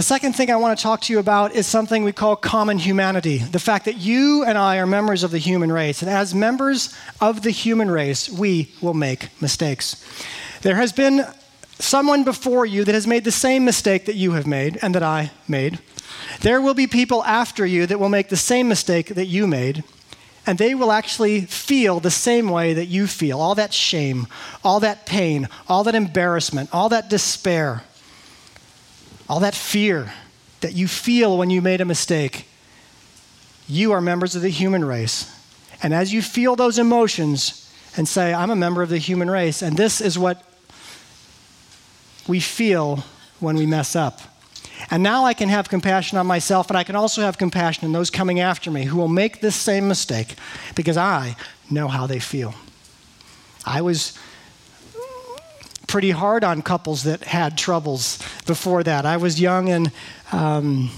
The second thing I want to talk to you about is something we call common humanity the fact that you and I are members of the human race. And as members of the human race, we will make mistakes. There has been someone before you that has made the same mistake that you have made and that I made. There will be people after you that will make the same mistake that you made, and they will actually feel the same way that you feel all that shame, all that pain, all that embarrassment, all that despair, all that fear that you feel when you made a mistake. You are members of the human race. And as you feel those emotions and say, I'm a member of the human race, and this is what we feel when we mess up. And now I can have compassion on myself, and I can also have compassion on those coming after me who will make this same mistake because I know how they feel. I was pretty hard on couples that had troubles before that. I was young and um,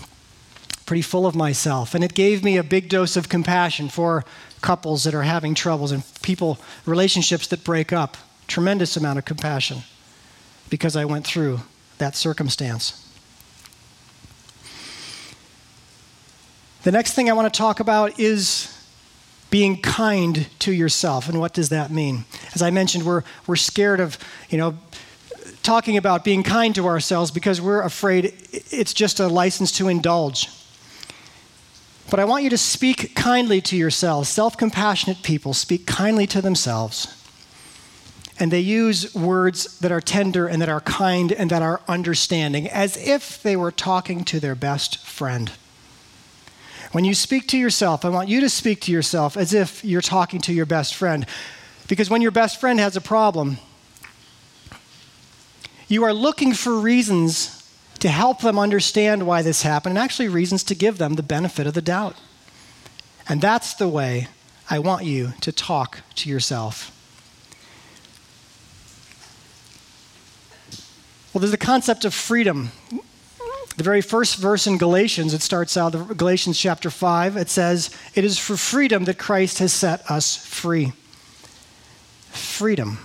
pretty full of myself, and it gave me a big dose of compassion for couples that are having troubles and people, relationships that break up. Tremendous amount of compassion because I went through that circumstance. The next thing I want to talk about is being kind to yourself. And what does that mean? As I mentioned, we're, we're scared of, you know, talking about being kind to ourselves because we're afraid it's just a license to indulge. But I want you to speak kindly to yourselves. Self compassionate people speak kindly to themselves and they use words that are tender and that are kind and that are understanding, as if they were talking to their best friend. When you speak to yourself, I want you to speak to yourself as if you're talking to your best friend. Because when your best friend has a problem, you are looking for reasons to help them understand why this happened and actually reasons to give them the benefit of the doubt. And that's the way I want you to talk to yourself. Well, there's the concept of freedom. The very first verse in Galatians, it starts out, Galatians chapter 5, it says, It is for freedom that Christ has set us free. Freedom.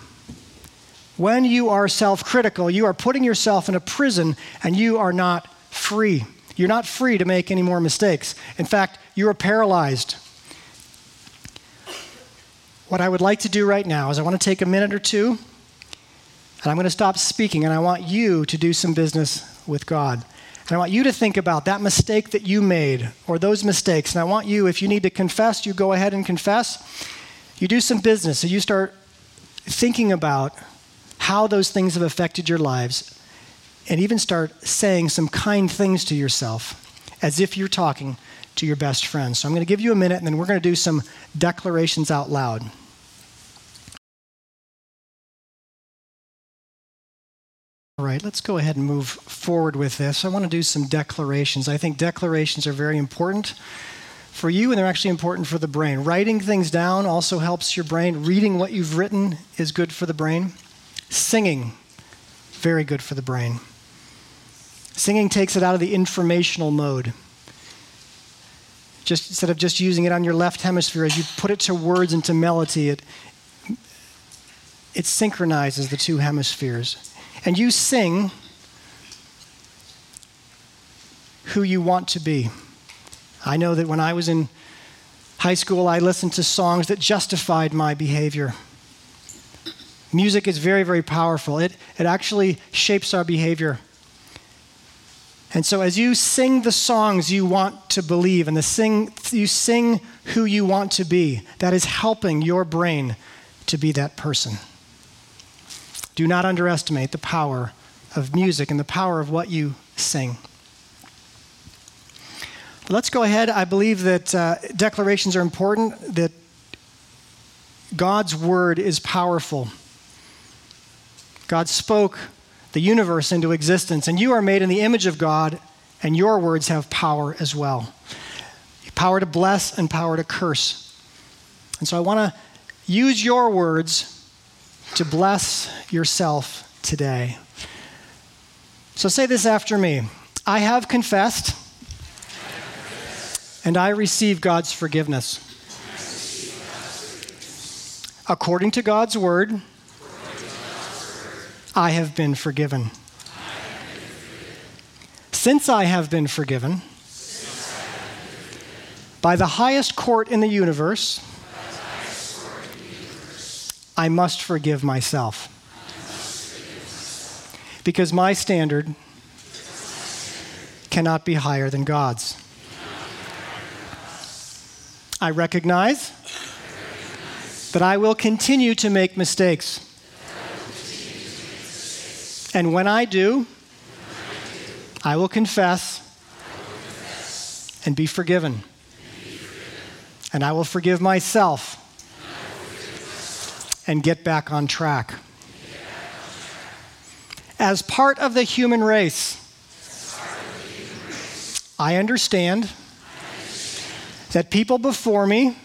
When you are self critical, you are putting yourself in a prison and you are not free. You're not free to make any more mistakes. In fact, you are paralyzed. What I would like to do right now is I want to take a minute or two and I'm going to stop speaking, and I want you to do some business with God. And I want you to think about that mistake that you made or those mistakes. And I want you, if you need to confess, you go ahead and confess. You do some business. So you start thinking about how those things have affected your lives and even start saying some kind things to yourself as if you're talking to your best friend. So I'm going to give you a minute and then we're going to do some declarations out loud. All right, let's go ahead and move forward with this. I want to do some declarations. I think declarations are very important for you, and they're actually important for the brain. Writing things down also helps your brain. Reading what you've written is good for the brain. Singing, very good for the brain. Singing takes it out of the informational mode. Just instead of just using it on your left hemisphere, as you put it to words and to melody, it, it synchronizes the two hemispheres and you sing who you want to be. I know that when I was in high school, I listened to songs that justified my behavior. Music is very, very powerful. It, it actually shapes our behavior. And so, as you sing the songs you want to believe and the sing, you sing who you want to be, that is helping your brain to be that person. Do not underestimate the power of music and the power of what you sing. Let's go ahead. I believe that uh, declarations are important, that God's word is powerful. God spoke the universe into existence, and you are made in the image of God, and your words have power as well power to bless and power to curse. And so I want to use your words to bless yourself today. So say this after me I have confessed, and I receive God's forgiveness. According to God's word, I have been forgiven. Since I have been forgiven by the highest court in the universe, I must forgive myself. Because my standard cannot be higher than God's. I recognize that I will continue to make mistakes. And when I do, I will confess and be forgiven. And I will forgive myself and get back on track. As part of the human race, I understand that people before me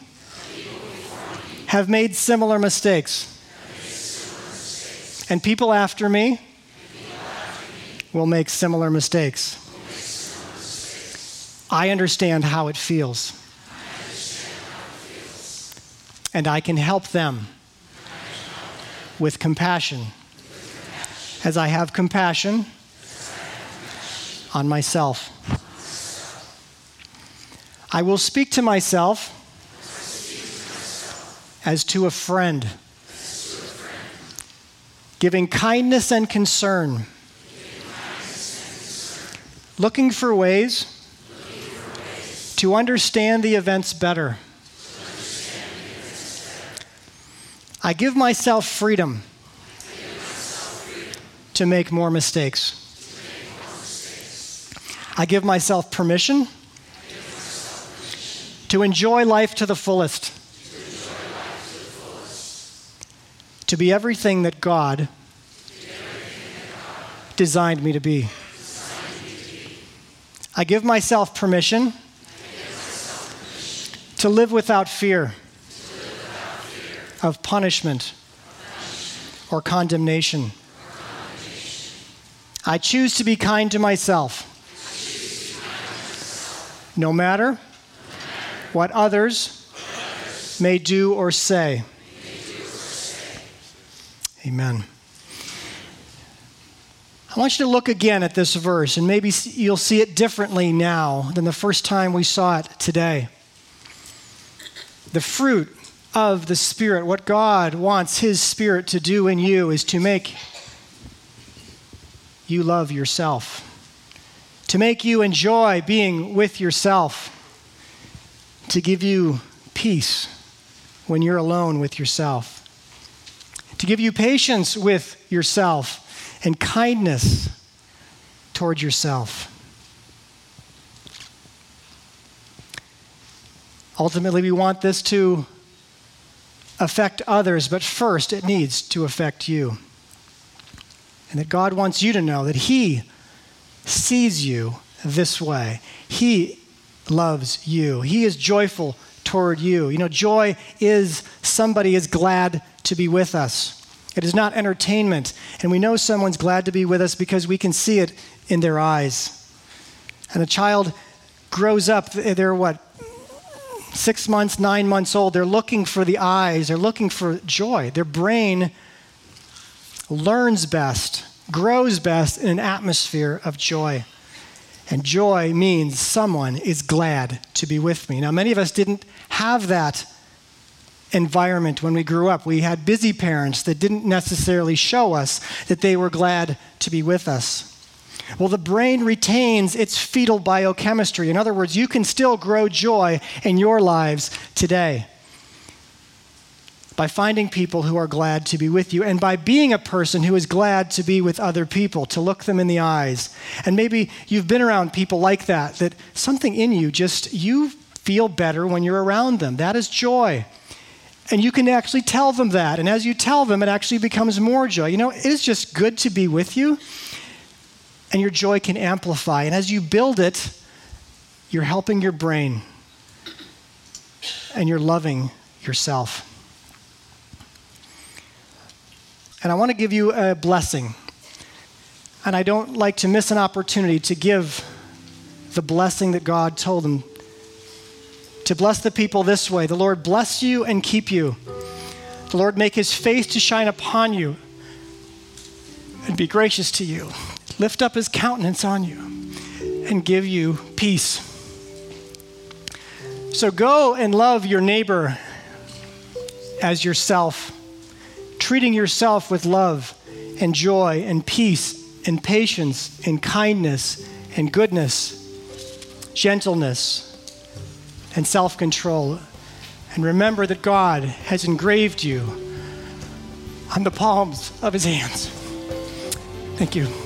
have made similar mistakes. And people after me will make similar mistakes. I understand how it feels. And I can help them with compassion as I have compassion on myself. I will speak to myself as to a friend, giving kindness and concern, looking for ways to understand the events better. I give myself freedom to make more mistakes. I give myself permission to enjoy life to the fullest. To be everything that God designed me to be. I give myself permission to live without fear of punishment or condemnation. I choose to be kind to myself, no matter what others may do or say. Amen. I want you to look again at this verse, and maybe you'll see it differently now than the first time we saw it today. The fruit of the Spirit, what God wants His Spirit to do in you, is to make you love yourself, to make you enjoy being with yourself, to give you peace when you're alone with yourself, to give you patience with yourself and kindness toward yourself. Ultimately, we want this to affect others, but first it needs to affect you. And that God wants you to know that He sees you this way. He loves you. He is joyful toward you. You know, joy is somebody is glad to be with us. It is not entertainment. And we know someone's glad to be with us because we can see it in their eyes. And a child grows up, they're what, six months, nine months old. They're looking for the eyes, they're looking for joy. Their brain learns best, grows best in an atmosphere of joy. And joy means someone is glad to be with me. Now, many of us didn't have that environment when we grew up. We had busy parents that didn't necessarily show us that they were glad to be with us. Well, the brain retains its fetal biochemistry. In other words, you can still grow joy in your lives today by finding people who are glad to be with you and by being a person who is glad to be with other people, to look them in the eyes. And maybe you've been around people like that, that something in you just, you feel better when you're around them. That is joy. And you can actually tell them that. And as you tell them, it actually becomes more joy. You know, it is just good to be with you, and your joy can amplify. And as you build it, you're helping your brain, and you're loving yourself. And I want to give you a blessing. And I don't like to miss an opportunity to give the blessing that God told them to bless the people this way The Lord bless you and keep you. The Lord make his face to shine upon you and be gracious to you. Lift up his countenance on you and give you peace. So go and love your neighbor as yourself, treating yourself with love and joy and peace and patience and kindness and goodness, gentleness and self control. And remember that God has engraved you on the palms of his hands. Thank you.